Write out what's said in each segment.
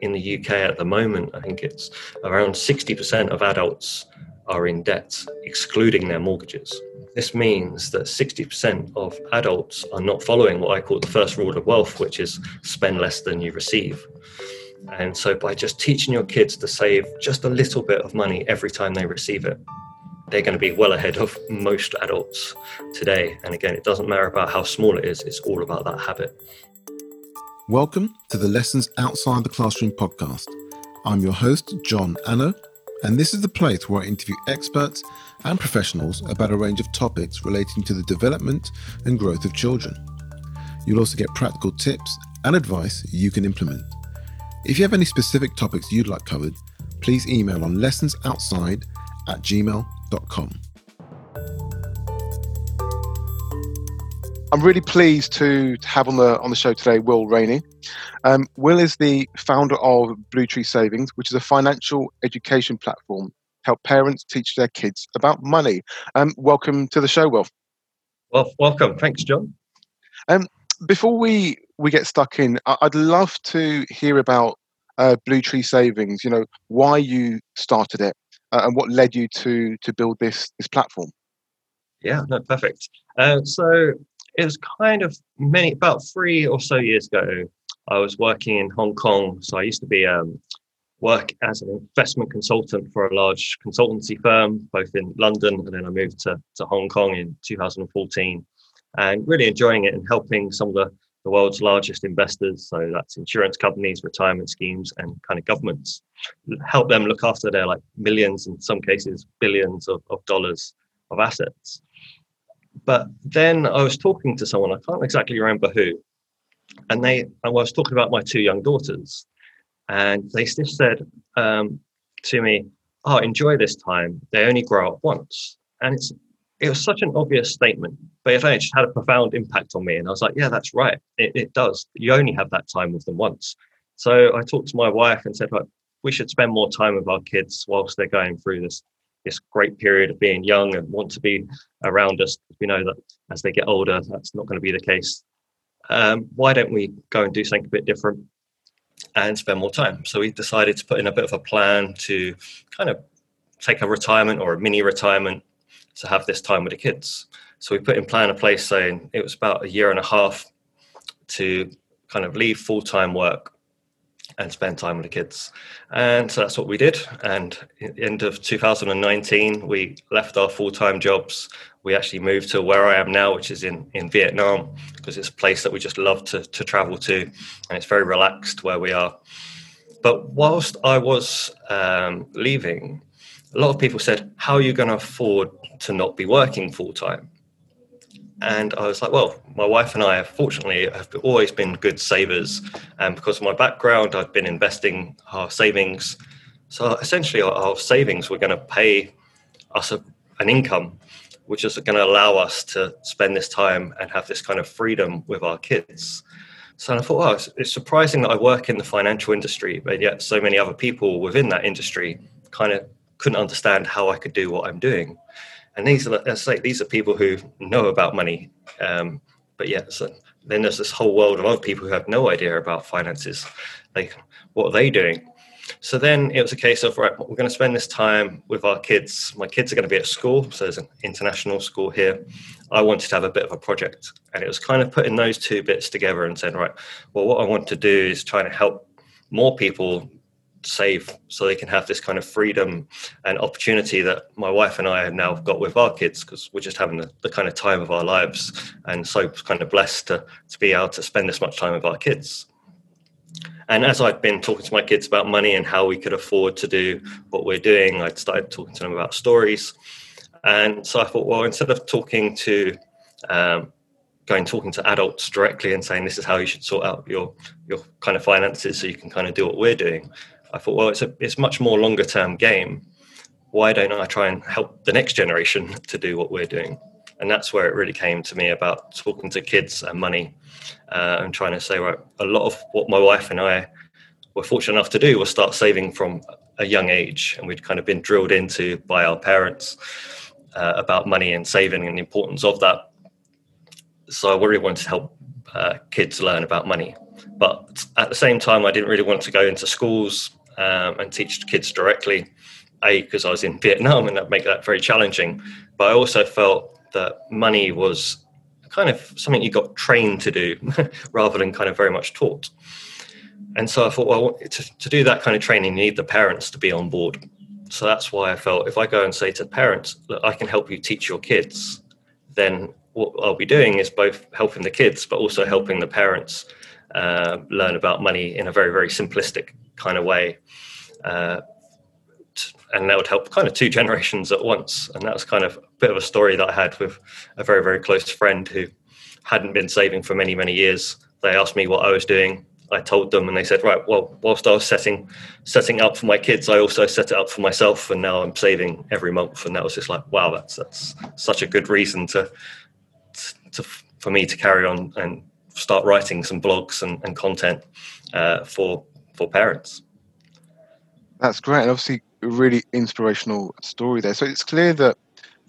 in the UK at the moment, I think it's around 60% of adults are in debt, excluding their mortgages. This means that 60% of adults are not following what I call the first rule of wealth, which is spend less than you receive. And so, by just teaching your kids to save just a little bit of money every time they receive it, they're going to be well ahead of most adults today. And again, it doesn't matter about how small it is, it's all about that habit. Welcome to the Lessons Outside the Classroom podcast. I'm your host, John Anno, and this is the place where I interview experts and professionals about a range of topics relating to the development and growth of children. You'll also get practical tips and advice you can implement. If you have any specific topics you'd like covered, please email on lessonsoutside at gmail.com. I'm really pleased to, have on the on the show today Will Rainey. Um, Will is the founder of Blue Tree Savings, which is a financial education platform to help parents teach their kids about money. Um, welcome to the show, Will. Well, welcome. Thanks, John. Um, before we we get stuck in, I'd love to hear about uh, Blue Tree Savings. You know why you started it uh, and what led you to to build this this platform. Yeah, no, perfect. Uh, so it was kind of many about three or so years ago. I was working in Hong Kong, so I used to be um, work as an investment consultant for a large consultancy firm, both in London, and then I moved to to Hong Kong in 2014, and really enjoying it and helping some of the the world's largest investors. So that's insurance companies, retirement schemes, and kind of governments. Help them look after their like millions, in some cases, billions of, of dollars of assets. But then I was talking to someone, I can't exactly remember who, and they I was talking about my two young daughters, and they just said um, to me, "Oh, enjoy this time. They only grow up once," and it's it was such an obvious statement, but it just had a profound impact on me. And I was like, "Yeah, that's right. It, it does. You only have that time with them once." So I talked to my wife and said, "Like, we should spend more time with our kids whilst they're going through this this great period of being young and want to be around us. We know that as they get older, that's not going to be the case. Um, why don't we go and do something a bit different and spend more time? So we decided to put in a bit of a plan to kind of take a retirement or a mini retirement to have this time with the kids. So we put in plan a place saying it was about a year and a half to kind of leave full time work and spend time with the kids. And so that's what we did. And at the end of 2019, we left our full time jobs. We actually moved to where I am now, which is in, in Vietnam, because it's a place that we just love to, to travel to. And it's very relaxed where we are. But whilst I was um, leaving, a lot of people said, How are you going to afford to not be working full time? And I was like, well, my wife and I, fortunately, have always been good savers. And because of my background, I've been investing our savings. So essentially, our, our savings were going to pay us a, an income, which is going to allow us to spend this time and have this kind of freedom with our kids. So I thought, well, it's, it's surprising that I work in the financial industry, but yet so many other people within that industry kind of couldn't understand how I could do what I'm doing and these are, as these are people who know about money. Um, but yeah, so then there's this whole world of other people who have no idea about finances. Like, what are they doing? So then it was a case of right, we're going to spend this time with our kids. My kids are going to be at school, so there's an international school here. I wanted to have a bit of a project, and it was kind of putting those two bits together and saying, right, well, what I want to do is trying to help more people save so they can have this kind of freedom and opportunity that my wife and I have now got with our kids because we're just having the, the, kind of time of our lives and so kind of blessed to, to be able to spend this much time with our kids. And as I've been talking to my kids about money and how we could afford to do what we're doing, I'd started talking to them about stories. And so I thought, well, instead of talking to um, going talking to adults directly and saying this is how you should sort out your your kind of finances so you can kind of do what we're doing I thought, well, it's a it's much more longer term game. Why don't I try and help the next generation to do what we're doing? And that's where it really came to me about talking to kids and money, uh, and trying to say, right, a lot of what my wife and I were fortunate enough to do was start saving from a young age, and we'd kind of been drilled into by our parents uh, about money and saving and the importance of that. So I really wanted to help uh, kids learn about money. But at the same time, I didn't really want to go into schools um, and teach kids directly. A because I was in Vietnam and that made that very challenging. But I also felt that money was kind of something you got trained to do rather than kind of very much taught. And so I thought, well, to, to do that kind of training, you need the parents to be on board. So that's why I felt if I go and say to parents, that I can help you teach your kids, then what I'll be doing is both helping the kids, but also helping the parents uh, learn about money in a very, very simplistic kind of way. Uh, and that would help kind of two generations at once. And that was kind of a bit of a story that I had with a very, very close friend who hadn't been saving for many, many years. They asked me what I was doing. I told them, and they said, "Right, well, whilst I was setting setting up for my kids, I also set it up for myself, and now I'm saving every month." And that was just like, "Wow, that's that's such a good reason to to for me to carry on and start writing some blogs and, and content uh, for for parents." That's great, and obviously a really inspirational story there. So it's clear that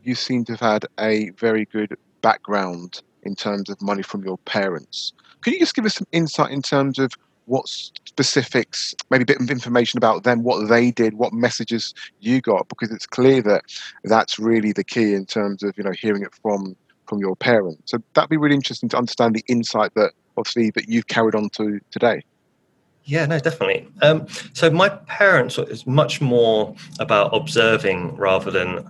you seem to have had a very good background in terms of money from your parents. Could you just give us some insight in terms of what specifics, maybe a bit of information about them, what they did, what messages you got? Because it's clear that that's really the key in terms of you know hearing it from from your parents. So that'd be really interesting to understand the insight that obviously that you've carried on to today. Yeah, no, definitely. Um, so my parents is much more about observing rather than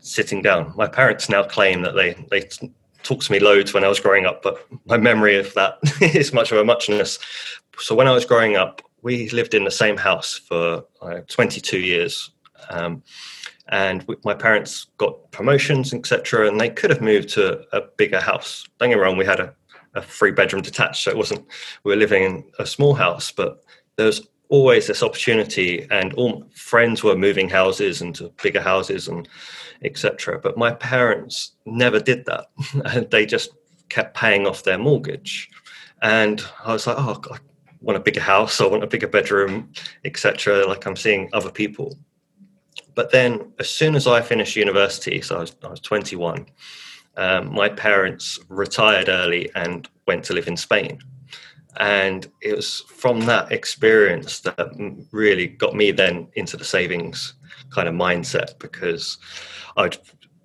sitting down. My parents now claim that they they talked to me loads when I was growing up, but my memory of that is much of a muchness. So when I was growing up, we lived in the same house for uh, 22 years. Um, and we, my parents got promotions, etc., and they could have moved to a bigger house. Don't get me wrong, we had a, a three bedroom detached, so it wasn't we were living in a small house, but there was always this opportunity, and all friends were moving houses into bigger houses, and etc. But my parents never did that. they just kept paying off their mortgage. And I was like, oh, I want a bigger house, I want a bigger bedroom, etc. Like I'm seeing other people. But then, as soon as I finished university, so I was, I was 21, um, my parents retired early and went to live in Spain. And it was from that experience that really got me then into the savings kind of mindset because I'd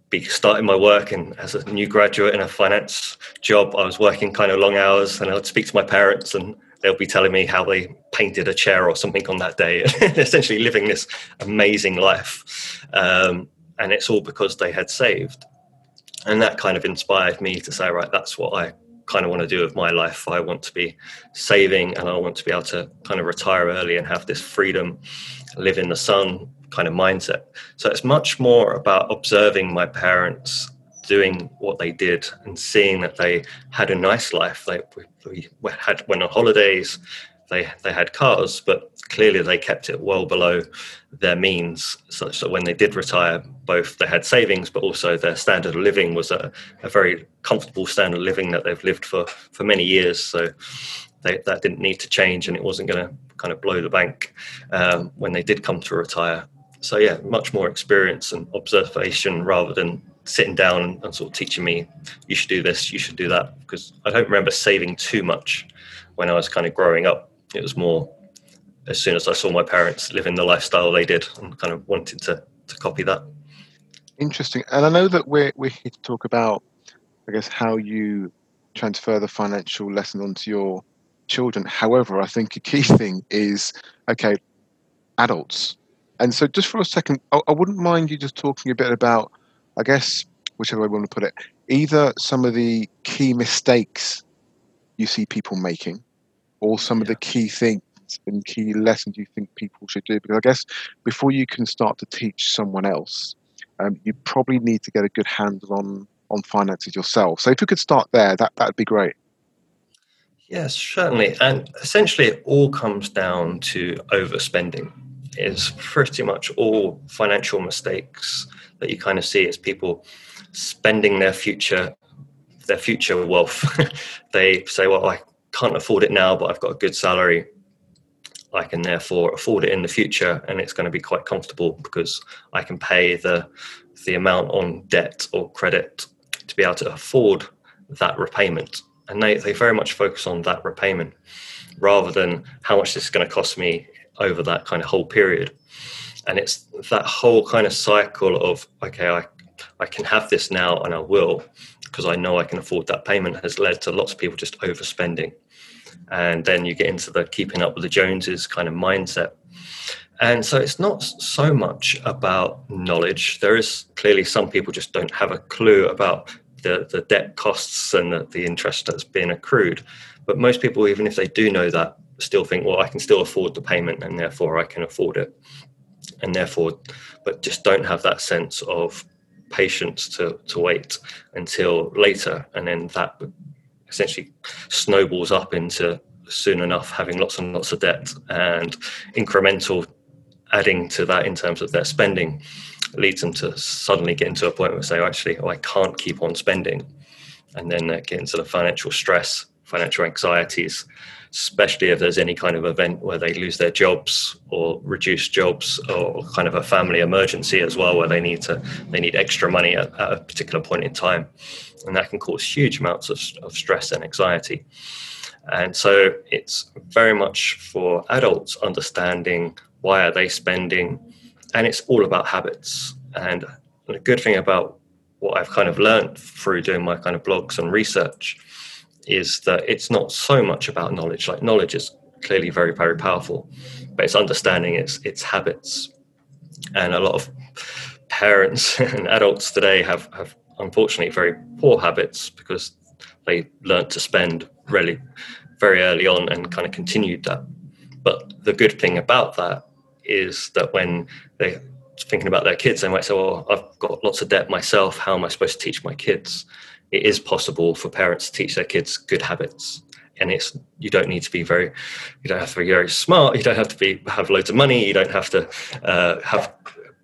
be starting my work and as a new graduate in a finance job, I was working kind of long hours and I'd speak to my parents and they'll be telling me how they painted a chair or something on that day, essentially living this amazing life. Um, and it's all because they had saved. And that kind of inspired me to say, right, that's what I kind of want to do with my life. I want to be saving and I want to be able to kind of retire early and have this freedom, live in the sun, kind of mindset. So it's much more about observing my parents doing what they did and seeing that they had a nice life. They we, we had went on holidays, they they had cars, but clearly they kept it well below their means, such that when they did retire, both they had savings, but also their standard of living was a, a very comfortable standard of living that they've lived for for many years. So they, that didn't need to change, and it wasn't going to kind of blow the bank um, when they did come to retire so yeah, much more experience and observation rather than sitting down and sort of teaching me, you should do this, you should do that. Because I don't remember saving too much when I was kind of growing up. It was more as soon as I saw my parents living the lifestyle they did and kind of wanted to, to copy that. Interesting. And I know that we're, we're here to talk about, I guess, how you transfer the financial lesson onto your children. However, I think a key thing is okay, adults and so, just for a second, I, I wouldn't mind you just talking a bit about, I guess, whichever way we want to put it, either some of the key mistakes you see people making, or some yeah. of the key things and key lessons you think people should do. Because I guess before you can start to teach someone else, um, you probably need to get a good handle on on finances yourself. So if you could start there, that that'd be great. Yes, certainly. And essentially, it all comes down to overspending is pretty much all financial mistakes that you kind of see as people spending their future their future wealth. they say, "Well, I can't afford it now, but I've got a good salary. I can therefore afford it in the future, and it's going to be quite comfortable because I can pay the the amount on debt or credit to be able to afford that repayment." And they, they very much focus on that repayment rather than how much this is going to cost me over that kind of whole period. And it's that whole kind of cycle of, okay, I, I can have this now and I will because I know I can afford that payment has led to lots of people just overspending. And then you get into the keeping up with the Joneses kind of mindset. And so it's not so much about knowledge. There is clearly some people just don't have a clue about the, the debt costs and the, the interest that's being accrued. But most people, even if they do know that, still think, well, I can still afford the payment and therefore I can afford it. And therefore, but just don't have that sense of patience to, to wait until later. And then that essentially snowballs up into soon enough having lots and lots of debt and incremental adding to that in terms of their spending leads them to suddenly get into a point where they say, oh, actually, oh, I can't keep on spending. And then they get into the financial stress, financial anxieties, especially if there's any kind of event where they lose their jobs or reduce jobs or kind of a family emergency as well where they need to they need extra money at, at a particular point in time. And that can cause huge amounts of, of stress and anxiety. And so it's very much for adults understanding why are they spending and it's all about habits. And the good thing about what I've kind of learned through doing my kind of blogs and research is that it's not so much about knowledge. Like knowledge is clearly very, very powerful, but it's understanding its its habits. And a lot of parents and adults today have, have unfortunately very poor habits because they learned to spend really very early on and kind of continued that. But the good thing about that is that when they're thinking about their kids, they might say, Well, I've got lots of debt myself. How am I supposed to teach my kids? It is possible for parents to teach their kids good habits. And it's you don't need to be very you don't have to be very smart. You don't have to be have loads of money. You don't have to uh, have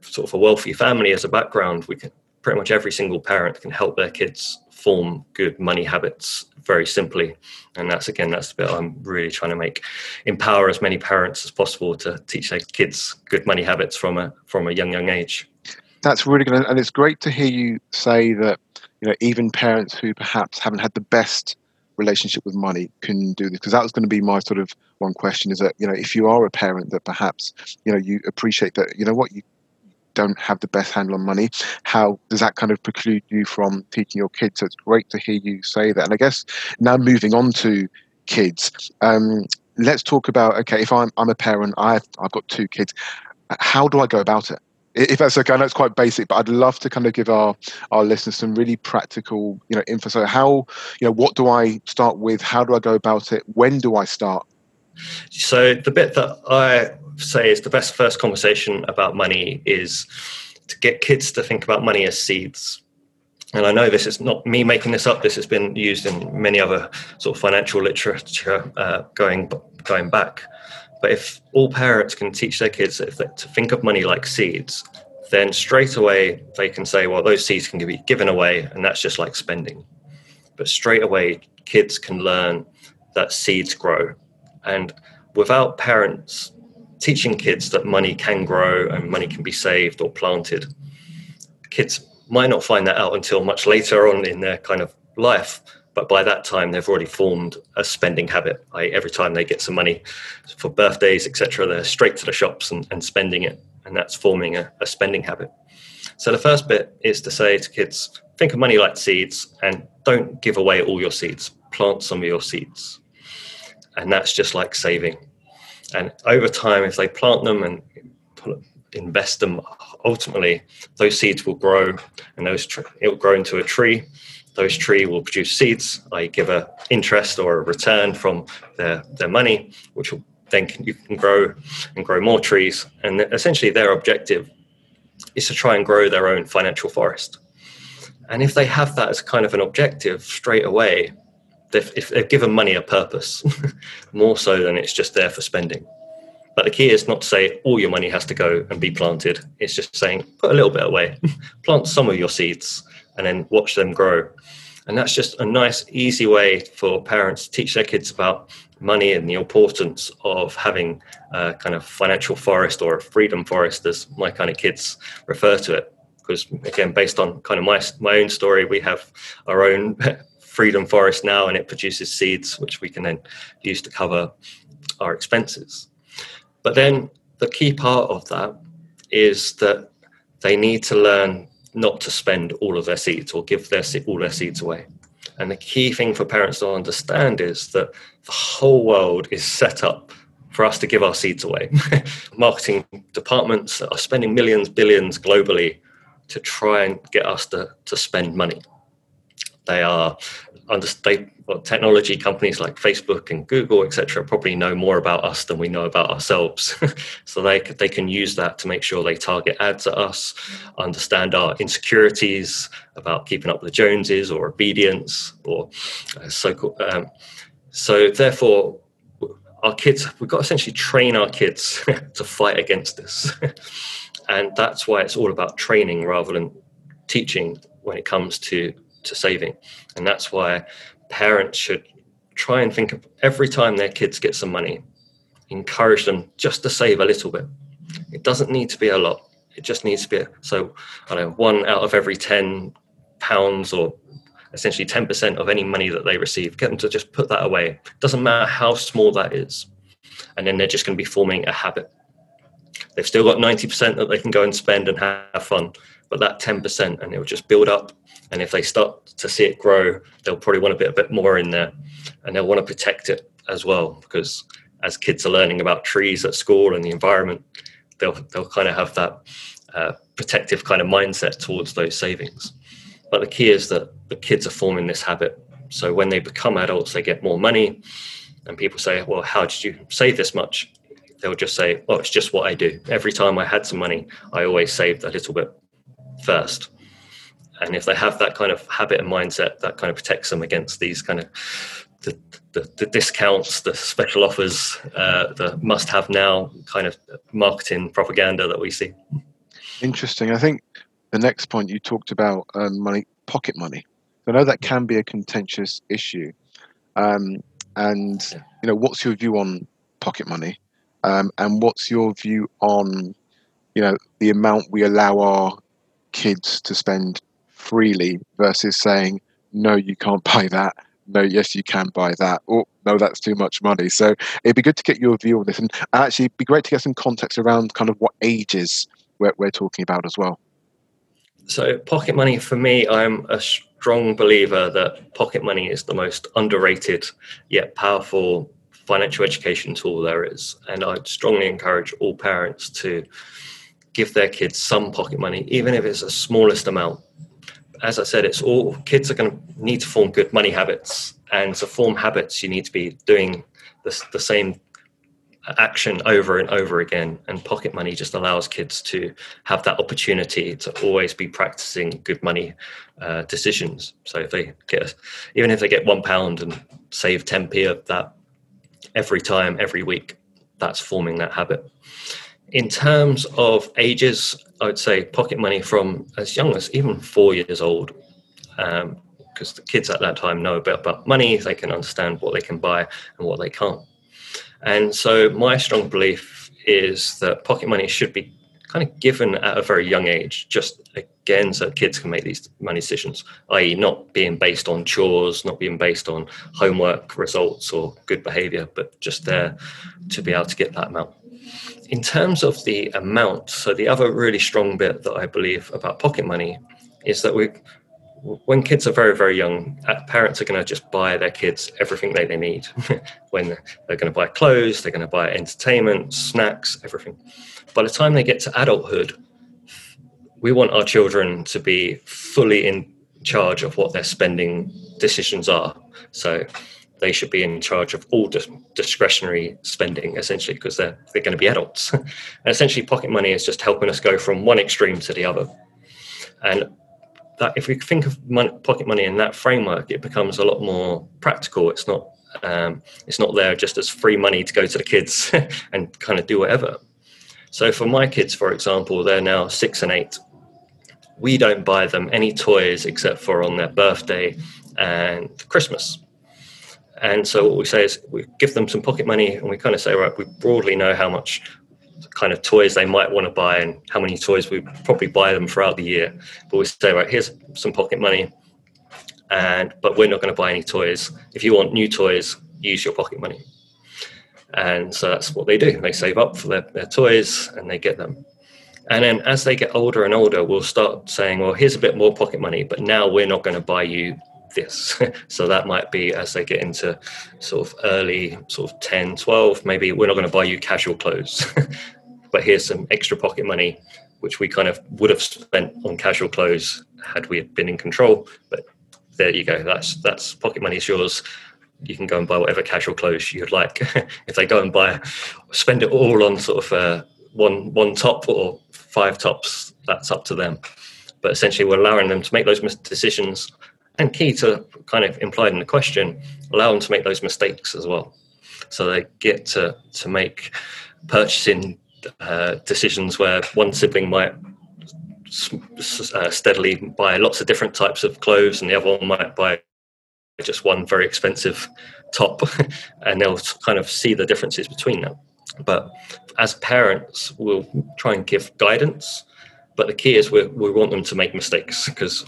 sort of a wealthy family as a background. We can pretty much every single parent can help their kids form good money habits very simply. And that's again that's the bit i'm really trying to make empower as many parents as possible to teach their kids good money habits from a from a young young age. That's really good. And it's great to hear you say that you know even parents who perhaps haven't had the best relationship with money can do this. Because that was going to be my sort of one question is that you know if you are a parent that perhaps you know you appreciate that you know what you don't have the best handle on money how does that kind of preclude you from teaching your kids? So it's great to hear you say that. And i guess now moving on to kids um, let's talk about okay if i'm, I'm a parent I've, I've got two kids how do i go about it if that's okay, I know it's quite basic, but I'd love to kind of give our our listeners some really practical, you know, info. So how, you know, what do I start with? How do I go about it? When do I start? So the bit that I say is the best first conversation about money is to get kids to think about money as seeds. And I know this is not me making this up. This has been used in many other sort of financial literature uh, going going back. But if all parents can teach their kids to think of money like seeds, then straight away they can say, well, those seeds can be given away, and that's just like spending. But straight away, kids can learn that seeds grow. And without parents teaching kids that money can grow and money can be saved or planted, kids might not find that out until much later on in their kind of life but by that time they've already formed a spending habit. I, every time they get some money for birthdays, etc., they're straight to the shops and, and spending it, and that's forming a, a spending habit. So the first bit is to say to kids, think of money like seeds, and don't give away all your seeds. Plant some of your seeds, and that's just like saving. And over time, if they plant them and invest them, ultimately those seeds will grow, and those it will grow into a tree those tree will produce seeds, I give a interest or a return from their, their money, which will then can, you can grow and grow more trees. And essentially their objective is to try and grow their own financial forest. And if they have that as kind of an objective straight away, they've, if they've given money a purpose, more so than it's just there for spending. But the key is not to say all your money has to go and be planted. It's just saying put a little bit away, plant some of your seeds, and then watch them grow. And that's just a nice, easy way for parents to teach their kids about money and the importance of having a kind of financial forest or a freedom forest, as my kind of kids refer to it. Because again, based on kind of my my own story, we have our own freedom forest now, and it produces seeds which we can then use to cover our expenses. But then the key part of that is that they need to learn not to spend all of their seeds or give their all their seeds away. And the key thing for parents to understand is that the whole world is set up for us to give our seeds away. Marketing departments are spending millions, billions globally to try and get us to, to spend money. They are under they, well, technology companies like Facebook and Google, etc., probably know more about us than we know about ourselves. so they they can use that to make sure they target ads at us, understand our insecurities about keeping up with the Joneses or obedience or uh, so. Um, so therefore, our kids we've got to essentially train our kids to fight against this, and that's why it's all about training rather than teaching when it comes to to saving, and that's why parents should try and think of every time their kids get some money, encourage them just to save a little bit. It doesn't need to be a lot. It just needs to be a, so I don't know one out of every ten pounds or essentially 10% of any money that they receive get them to just put that away. Doesn't matter how small that is. And then they're just going to be forming a habit. They've still got 90% that they can go and spend and have fun but that 10% and it will just build up and if they start to see it grow, they'll probably want a bit, a bit more in there and they'll want to protect it as well because as kids are learning about trees at school and the environment, they'll, they'll kind of have that uh, protective kind of mindset towards those savings. But the key is that the kids are forming this habit. So when they become adults, they get more money. And people say, Well, how did you save this much? They'll just say, Oh, it's just what I do. Every time I had some money, I always saved a little bit first. And if they have that kind of habit and mindset that kind of protects them against these kind of the, the, the discounts the special offers uh, the must have now kind of marketing propaganda that we see. Interesting. I think the next point you talked about um, money pocket money. I know that can be a contentious issue. Um, and yeah. you know what's your view on pocket money? Um, and what's your view on you know the amount we allow our kids to spend freely versus saying, no, you can't buy that. No, yes, you can buy that. Or no, that's too much money. So it'd be good to get your view on this. And actually, it'd be great to get some context around kind of what ages we're, we're talking about as well. So, pocket money for me, I'm a strong believer that pocket money is the most underrated yet powerful financial education tool there is. And I'd strongly encourage all parents to give their kids some pocket money, even if it's the smallest amount, as I said, it's all kids are going to need to form good money habits, and to form habits, you need to be doing the, the same action over and over again. And pocket money just allows kids to have that opportunity to always be practicing good money uh, decisions. So if they get, even if they get one pound and save 10p of that every time, every week, that's forming that habit. In terms of ages, I would say pocket money from as young as even four years old, because um, the kids at that time know a bit about money, they can understand what they can buy and what they can't. And so, my strong belief is that pocket money should be kind of given at a very young age, just again, so kids can make these money decisions, i.e., not being based on chores, not being based on homework results or good behavior, but just there to be able to get that amount in terms of the amount, so the other really strong bit that I believe about pocket money is that we, when kids are very, very young, uh, parents are going to just buy their kids everything that they need. when they're going to buy clothes, they're going to buy entertainment, snacks, everything. By the time they get to adulthood, we want our children to be fully in charge of what their spending decisions are. So they should be in charge of all dis- discretionary spending essentially because they're they're going to be adults. And essentially pocket money is just helping us go from one extreme to the other. And that if we think of pocket money in that framework it becomes a lot more practical. It's not um, it's not there just as free money to go to the kids and kind of do whatever. So for my kids for example they're now six and eight. We don't buy them any toys except for on their birthday and christmas and so what we say is we give them some pocket money and we kind of say, right, we broadly know how much kind of toys they might want to buy and how many toys we probably buy them throughout the year. But we say, right, here's some pocket money. And but we're not going to buy any toys. If you want new toys, use your pocket money. And so that's what they do. They save up for their, their toys and they get them. And then as they get older and older, we'll start saying, well, here's a bit more pocket money, but now we're not going to buy you this. so that might be as they get into sort of early, sort of 10, 12, maybe we're not going to buy you casual clothes, but here's some extra pocket money, which we kind of would have spent on casual clothes had we been in control. But there you go. That's that's pocket money is yours you can go and buy whatever casual clothes you'd like. if they go and buy, spend it all on sort of uh, one one top or five tops, that's up to them. But essentially, we're allowing them to make those decisions, and key to kind of implied in the question, allow them to make those mistakes as well. So they get to to make purchasing uh, decisions where one sibling might uh, steadily buy lots of different types of clothes, and the other one might buy just one very expensive top and they'll kind of see the differences between them but as parents we'll try and give guidance but the key is we, we want them to make mistakes because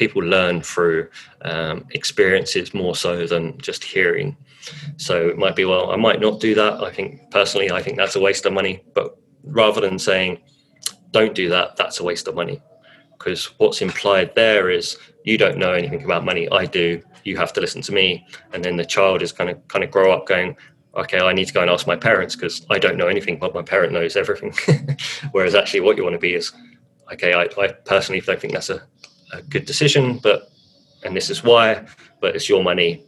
people learn through um, experiences more so than just hearing. So it might be well i might not do that. I think personally i think that's a waste of money. But rather than saying don't do that that's a waste of money. Because what's implied there is you don't know anything about money. I do. You have to listen to me. And then the child is kind of kind of grow up going okay i need to go and ask my parents because i don't know anything but my parent knows everything. Whereas actually what you want to be is okay i, I personally don't think that's a, a good decision but and this is why but it's your money.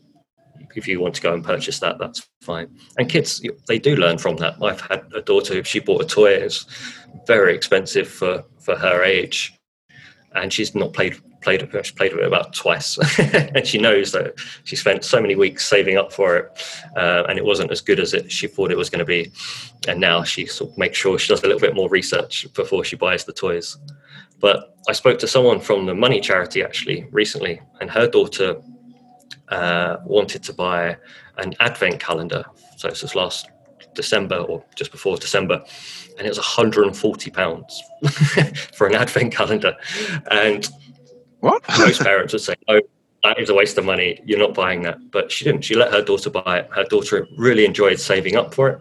If you want to go and purchase that that's fine. And kids they do learn from that. I've had a daughter if she bought a toy. It's very expensive for for her age. And she's not played played with she played with it about twice, and she knows that she spent so many weeks saving up for it, uh, and it wasn't as good as it she thought it was going to be, and now she sort of makes sure she does a little bit more research before she buys the toys. But I spoke to someone from the Money Charity actually recently, and her daughter uh, wanted to buy an advent calendar. So it's this last December or just before December, and it was 140 pounds for an advent calendar. And what? most parents would say, "Oh, that is a waste of money. You're not buying that." But she didn't. She let her daughter buy it. Her daughter really enjoyed saving up for it.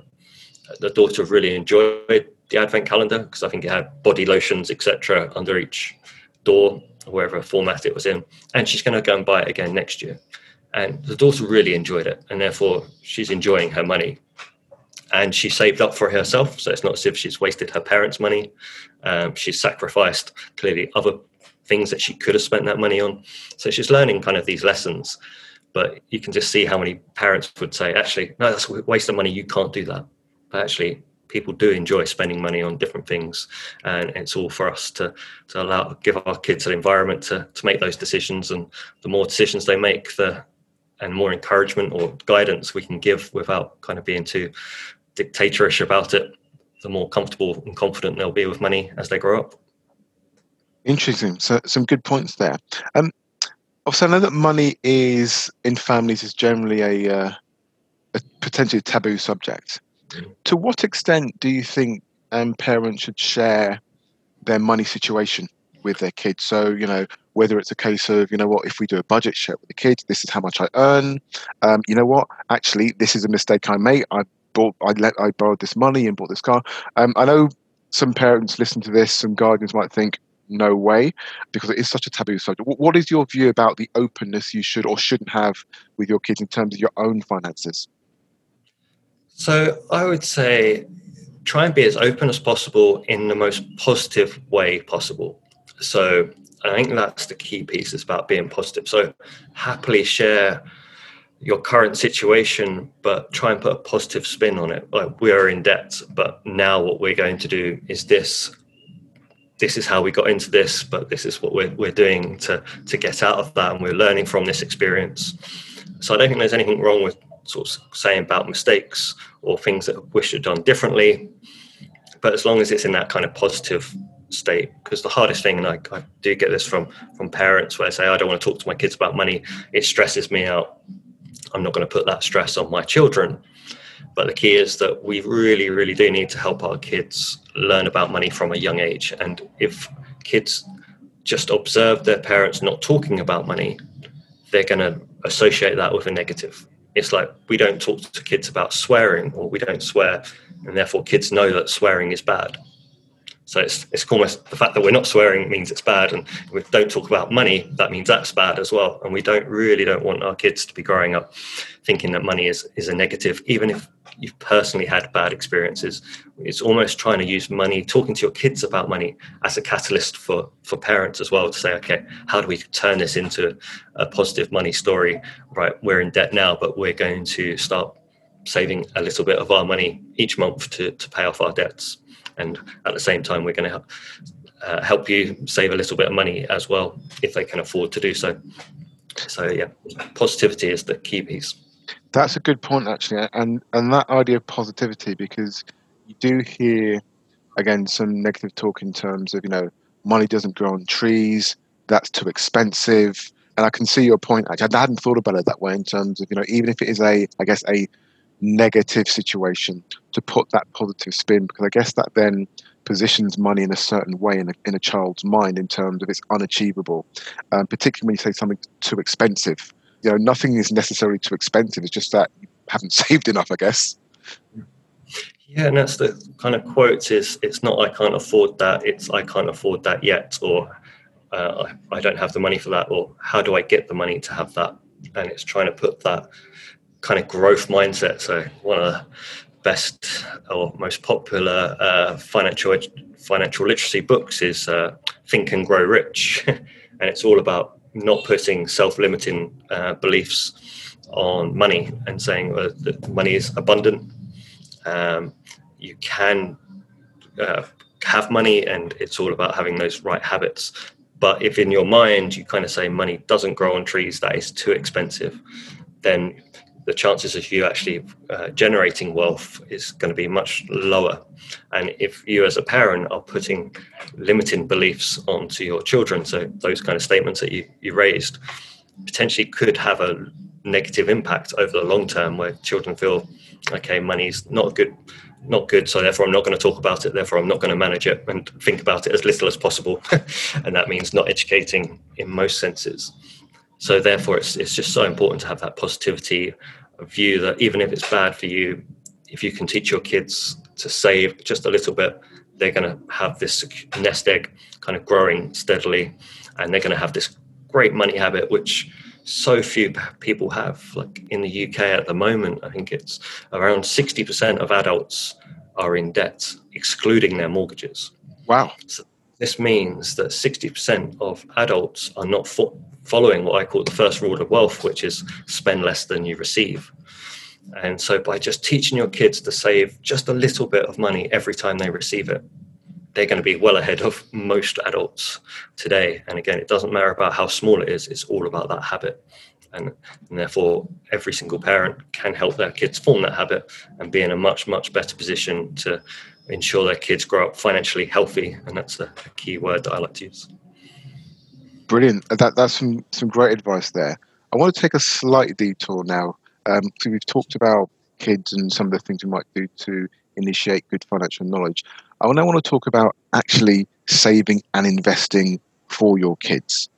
The daughter really enjoyed the advent calendar because I think it had body lotions, etc., under each door, wherever format it was in. And she's going to go and buy it again next year. And the daughter really enjoyed it, and therefore she's enjoying her money and she saved up for herself. So it's not as if she's wasted her parents' money. Um, she's sacrificed clearly other things that she could have spent that money on. So she's learning kind of these lessons. But you can just see how many parents would say, actually, no, that's a waste of money. You can't do that. But actually, people do enjoy spending money on different things, and it's all for us to to allow give our kids an environment to to make those decisions. And the more decisions they make, the and more encouragement or guidance we can give without kind of being too dictatorish about it, the more comfortable and confident they'll be with money as they grow up. Interesting. So some good points there. Um, I know that money is in families is generally a, uh, a potentially taboo subject. To what extent do you think um, parents should share their money situation with their kids? So you know whether it's a case of you know what if we do a budget share with the kids, this is how much I earn. Um, you know what? Actually, this is a mistake I made. I bought I let I borrowed this money and bought this car. Um, I know some parents listen to this, some guardians might think, no way, because it is such a taboo subject. What is your view about the openness you should or shouldn't have with your kids in terms of your own finances? So I would say try and be as open as possible in the most positive way possible. So I think that's the key piece is about being positive. So happily share your current situation, but try and put a positive spin on it. Like we are in debt, but now what we're going to do is this. This is how we got into this, but this is what we're, we're doing to, to get out of that. And we're learning from this experience. So I don't think there's anything wrong with sort of saying about mistakes or things that we should have done differently. But as long as it's in that kind of positive state, because the hardest thing, and I, I do get this from from parents where they say, I don't want to talk to my kids about money, it stresses me out I'm not going to put that stress on my children. But the key is that we really, really do need to help our kids learn about money from a young age. And if kids just observe their parents not talking about money, they're going to associate that with a negative. it's like we don't talk to kids about swearing or we don't swear and therefore kids know that swearing is bad so it's, it's almost the fact that we're not swearing means it's bad and we don't talk about money that means that's bad as well. And we don't really don't want our kids to be growing up thinking that money is, is a negative even if you've personally had bad experiences. It's almost trying to use money talking to your kids about money as a catalyst for for parents as well to say okay how do we turn this into a positive money story? Right we're in debt now but we're going to start saving a little bit of our money each month to, to pay off our debts and at the same time we're going to help, uh, help you save a little bit of money as well if they can afford to do so. So yeah positivity is the key piece. That's a good point actually and and that idea of positivity because you do hear again some negative talk in terms of you know money doesn't grow on trees that's too expensive. And i can see your point actually. I hadn't thought about it that way in terms of you know even if it is a i guess a negative situation to put that positive spin because I guess that then positions money in a certain way in a, in a child's mind in terms of it's unachievable, um, particularly when you say something too expensive. You know, nothing is necessarily too expensive. It's just that you haven't saved enough, I guess. Yeah, and that's the kind of quote is it's not I can't afford that, it's I can't afford that yet, or uh, I, I don't have the money for that, or how do I get the money to have that? And it's trying to put that kind of growth mindset. So one of the best or most popular uh, financial financial literacy books is uh, Think and Grow Rich, and it's all about not putting self-limiting uh, beliefs on money and saying that money is abundant. Um, you can uh, have money, and it's all about having those right habits. But if in your mind you kind of say money doesn't grow on trees, that is too expensive, then the chances of you actually uh, generating wealth is going to be much lower. And if you, as a parent, are putting limiting beliefs onto your children, so those kind of statements that you, you raised potentially could have a negative impact over the long term where children feel, okay, money's not good. Not good, so therefore I'm not going to talk about it. Therefore, I'm not going to manage it and think about it as little as possible, and that means not educating in most senses. So therefore, it's it's just so important to have that positivity view that even if it's bad for you, if you can teach your kids to save just a little bit, they're going to have this nest egg kind of growing steadily, and they're going to have this great money habit, which so few people have. Like in the UK at the moment, I think it's around 60% of adults are in debt, excluding their mortgages. Wow. So this means that 60% of adults are not fo- following what I call the first rule of wealth, which is spend less than you receive. And so, by just teaching your kids to save just a little bit of money every time they receive it, they're going to be well ahead of most adults today. And again, it doesn't matter about how small it is, it's all about that habit. And, and, therefore, every single parent can help their kids form that habit and be in a much, much better position to ensure their kids grow up financially healthy. And that's a, a key word that I like to use. Brilliant. That, that's some, some great advice there. I want to take a slight detour now. Um, so we've talked about kids and some of the things we might do to initiate good financial knowledge. I now want to talk about actually saving and investing for your kids.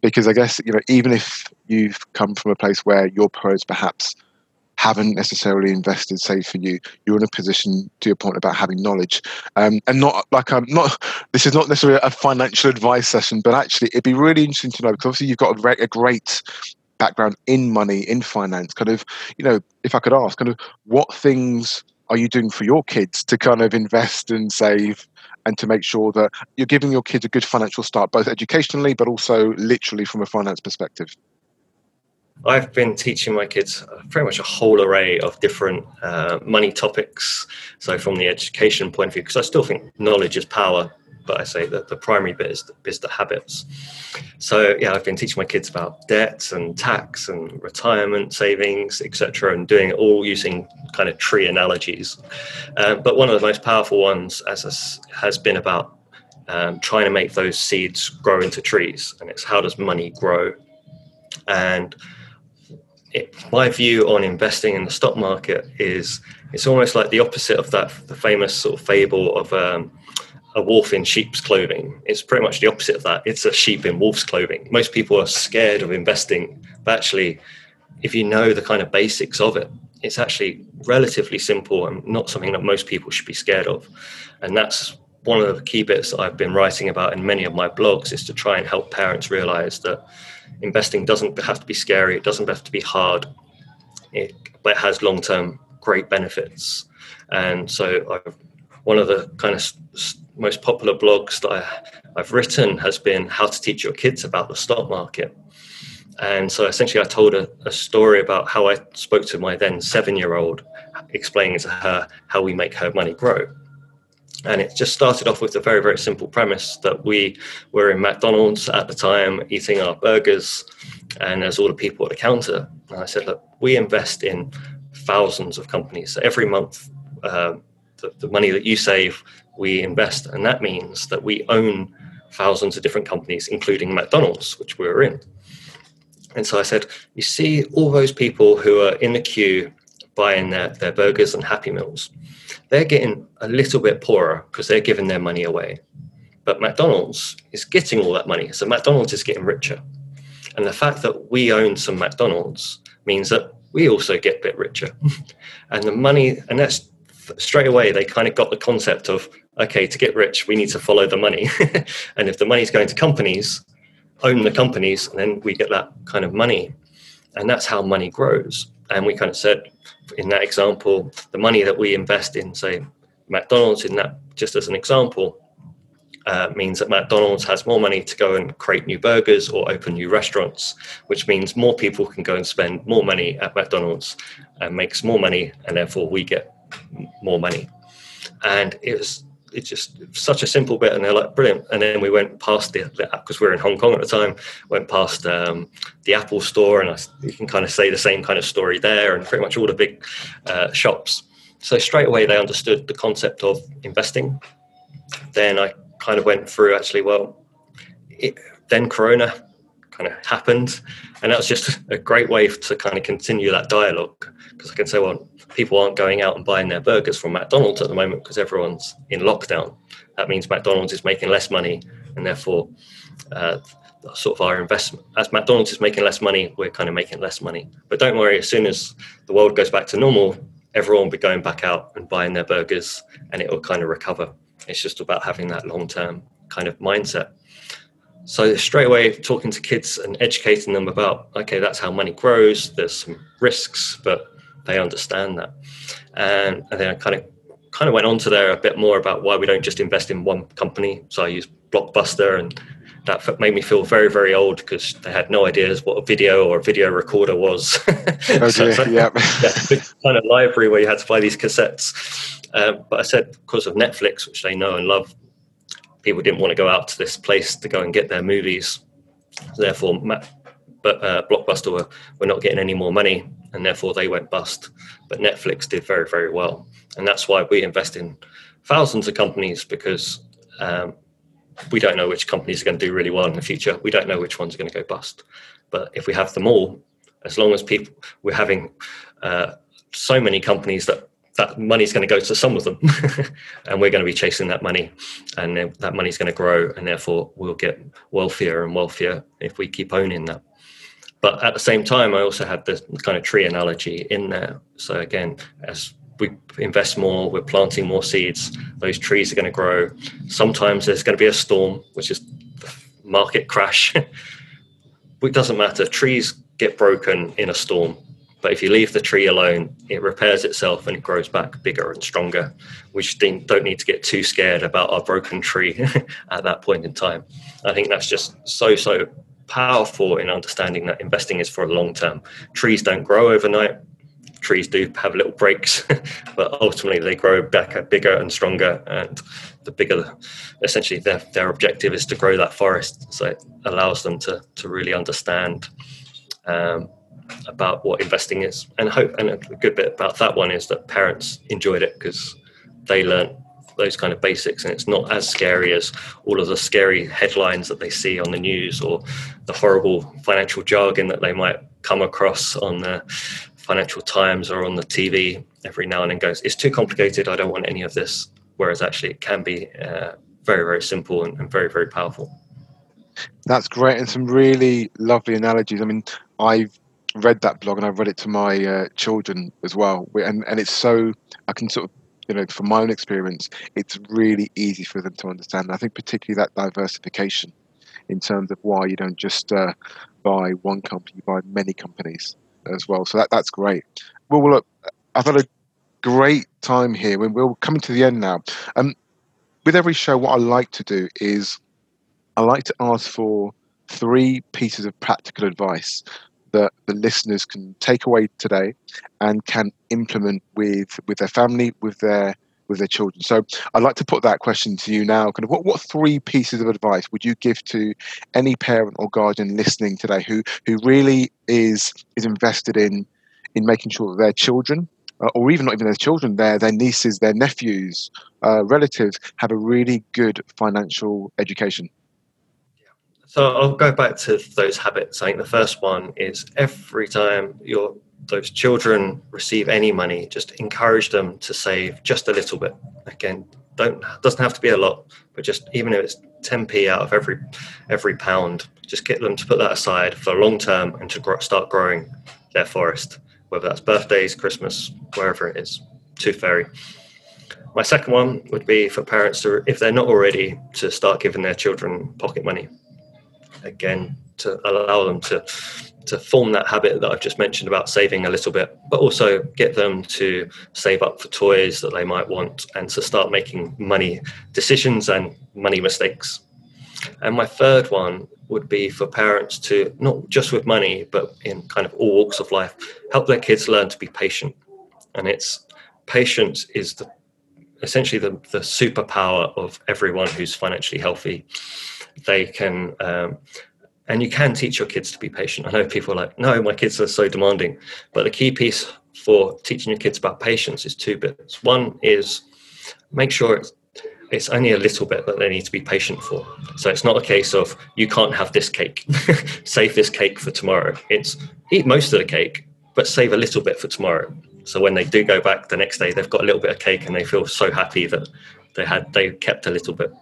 Because I guess, you know, even if you've come from a place where your parents perhaps haven't necessarily invested, say for you, you're in a position to your point about having knowledge, um, and not like I'm not. This is not necessarily a financial advice session, but actually, it'd be really interesting to know because obviously you've got a, a great background in money, in finance. Kind of, you know, if I could ask, kind of, what things are you doing for your kids to kind of invest and save? And to make sure that you're giving your kids a good financial start, both educationally, but also literally from a finance perspective. I've been teaching my kids pretty much a whole array of different uh, money topics. So, from the education point of view, because I still think knowledge is power, but I say that the primary bit is the, is the habits. So, yeah, I've been teaching my kids about debts and tax and retirement savings, etc., and doing it all using kind of tree analogies. Um, but one of the most powerful ones as has been about um, trying to make those seeds grow into trees, and it's how does money grow and it, my view on investing in the stock market is it's almost like the opposite of that the famous sort of fable of um, a wolf in sheep's clothing. It's pretty much the opposite of that. It's a sheep in wolf's clothing. Most people are scared of investing, but actually, if you know the kind of basics of it, it's actually relatively simple and not something that most people should be scared of. And that's one of the key bits that I've been writing about in many of my blogs is to try and help parents realize that investing doesn't have to be scary, it doesn't have to be hard, it, but it has long term great benefits. And so, I've, one of the kind of most popular blogs that I, I've written has been how to teach your kids about the stock market. And so essentially, I told a, a, story about how I spoke to my then seven year old, explaining to her how we make her money grow. And it just started off with a very, very simple premise that we were in McDonald's at the time eating our burgers, and there's all the people at the counter. And I said, Look, we invest in thousands of companies. So every month, uh, the, the money that you save, we invest. And that means that we own thousands of different companies, including McDonald's, which we were in. And so I said, You see all those people who are in the queue buying their, their burgers and Happy Meals they're getting a little bit poorer because they're giving their money away. But McDonald's is getting all that money. So McDonald's is getting richer. And the fact that we own some McDonald's means that we also get a bit richer. and the money, and that's straight away, they kind of got the concept of, okay, to get rich, we need to follow the money. and if the money's going to companies, own the companies, and then we get that kind of money. And that's how money grows. And we kind of said, in that example, the money that we invest in, say, McDonald's, in that, just as an example, uh, means that McDonald's has more money to go and create new burgers or open new restaurants, which means more people can go and spend more money at McDonald's and makes more money, and therefore we get more money. And it was it's just such a simple bit and they're like brilliant. And then we went past the because we were in hong kong at the time went past um, the apple store and I, you can kind of say the same kind of story there and pretty much all the big uh, shops. So straight away they understood the concept of investing. Then i kind of went through actually well it, then corona kind of happened and that was just a great way to kind of continue that dialogue because i can say well people aren't going out and buying their burgers from McDonald's at the moment because everyone's in lockdown. That means McDonald's is making less money, and therefore, uh, sort of our investment as McDonald's is making less money, we're kind of making less money. But don't worry, as soon as the world goes back to normal, everyone will be going back out and buying their burgers, and it will kind of recover. It's just about having that long-term kind of mindset. So straight away, talking to kids and educating them about okay, that's how money grows. There's some risks, but they understand that. And, and then I kind of kind of went on to there a bit more about why we don't just invest in one company. So I used Blockbuster, and that made me feel very, very old because they had no ideas what a video or a video recorder was. Oh, so, so, yeah. yeah, kind of library where you had to buy these cassettes. Um, but I said because of Netflix, which they know and love, people didn't want to go out to this place to go and get their movies. Therefore, but uh, Blockbuster were, were not getting any more money and therefore they went bust. But Netflix did very, very well. And that's why we invest in thousands of companies because um, we don't know which companies are going to do really well in the future. We don't know which ones are going to go bust. But if we have them all, as long as people, we're having uh, so many companies that that money is going to go to some of them and we're going to be chasing that money and that money is going to grow and therefore we'll get wealthier and wealthier if we keep owning that but at the same time, I also had the kind of tree analogy in there. So again, as we invest more, we're planting more seeds, those trees are going to grow. Sometimes there's going to be a storm, which is market crash. it doesn't matter. Trees get broken in a storm. But if you leave the tree alone, it repairs itself and it grows back bigger and stronger. We just don't need to get too scared about our broken tree at that point in time. I think that's just so, so powerful in understanding that investing is for a long term. Trees don't grow overnight. Trees do have little breaks, but ultimately they grow back bigger and stronger. And the bigger, essentially, their, their objective is to grow that forest. So it allows them to, to really understand um, about what investing is. And hope, and a good bit about that one is that parents enjoyed it because they learned those kind of basics and it's not as scary as all of the scary headlines that they see on the news or the horrible financial jargon that they might come across on the financial times or on the tv every now and then goes it's too complicated. I don't want any of this. Whereas actually it can be uh, very very simple and, and very very powerful. That's great and some really lovely analogies. I mean i've read that blog and I've read it to my uh, children as well. And and it's so I can sort of you know from my own experience, it's really easy for them to understand. And I think particularly that diversification in terms of why you don't just uh, buy one company, you buy many companies as well. So that that's great. Well, look, I've had a great time here. We're coming to the end now. Um, with every show, what I like to do is I like to ask for three pieces of practical advice that the listeners can take away today and can implement with with their family, with their with their children. So I'd like to put that question to you now. Kind of what, what three pieces of advice would you give to any parent or guardian listening today who who really is is invested in in making sure that their children uh, or even not even their children, their their nieces, their nephews, uh, relatives have a really good financial education. So I'll go back to those habits. I think the first one is every time your those children receive any money, just encourage them to save just a little bit. Again, don't doesn't have to be a lot, but just even if it's 10p out of every every pound, just get them to put that aside for long term and to grow, start growing their forest, whether that's birthdays, Christmas, wherever it is, tooth fairy. My second one would be for parents to, if they're not already, to start giving their children pocket money again to allow them to to form that habit that I've just mentioned about saving a little bit, but also get them to save up for toys that they might want and to start making money decisions and money mistakes. And my third one would be for parents to not just with money, but in kind of all walks of life, help their kids learn to be patient. And it's patience is the essentially the, the superpower of everyone who's financially healthy they can um, and you can teach your kids to be patient i know people are like no my kids are so demanding but the key piece for teaching your kids about patience is two bits one is make sure it's it's only a little bit that they need to be patient for. So it's not a case of you can't have this cake, save this cake for tomorrow. It's eat most of the cake, but save a little bit for tomorrow. So when they do go back the next day, they've got a little bit of cake and they feel so happy that they had they kept a little bit.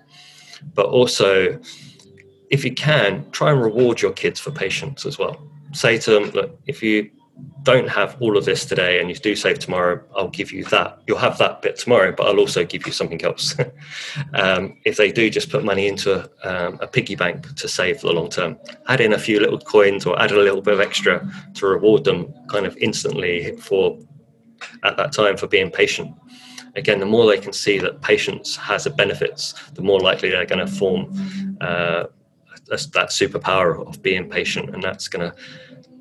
But also if you can, try and reward your kids for patience as well. Say to them, look, if you don't have all of this today and you do save tomorrow, I'll give you that. You'll have that bit tomorrow, but I'll also give you something else. um, if they do just put money into a, um, a, piggy bank to save for the long term, add in a few little coins or add a little bit of extra to reward them kind of instantly for at that time for being patient. Again, the more they can see that patience has a benefits, the more likely they're going to form uh, that superpower of being patient, and that's going to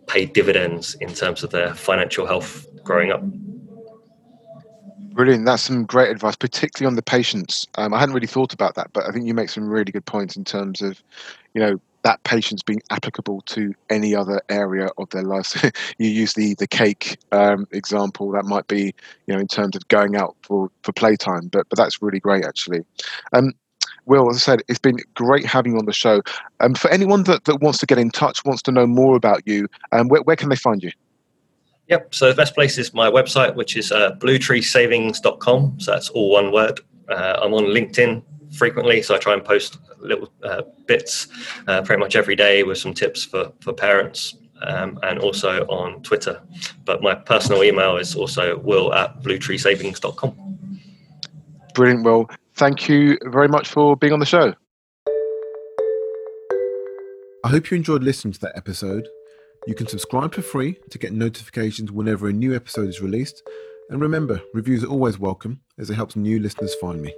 pay dividends in terms of their financial health growing up. Brilliant. That's some great advice, particularly on the patience. Um, I hadn't really thought about that, but I think you make some really good points in terms of, you know, that patience being applicable to any other area of their life. you use the the cake um, example. That might be, you know, in terms of going out for for playtime. But but that's really great, actually. Um, Will, as I said, it's been great having you on the show. Um, for anyone that, that wants to get in touch, wants to know more about you, um, where, where can they find you? Yep. So the best place is my website, which is uh, bluetreesavings.com. So that's all one word. Uh, I'm on LinkedIn frequently, so I try and post little uh, bits uh, pretty much every day with some tips for, for parents um, and also on Twitter. But my personal email is also will at bluetreesavings.com. Brilliant, Will thank you very much for being on the show. I hope you enjoyed listening to that episode. You can subscribe for free to get notifications whenever a new episode is released. And remember, reviews are always welcome as it helps new listeners find me.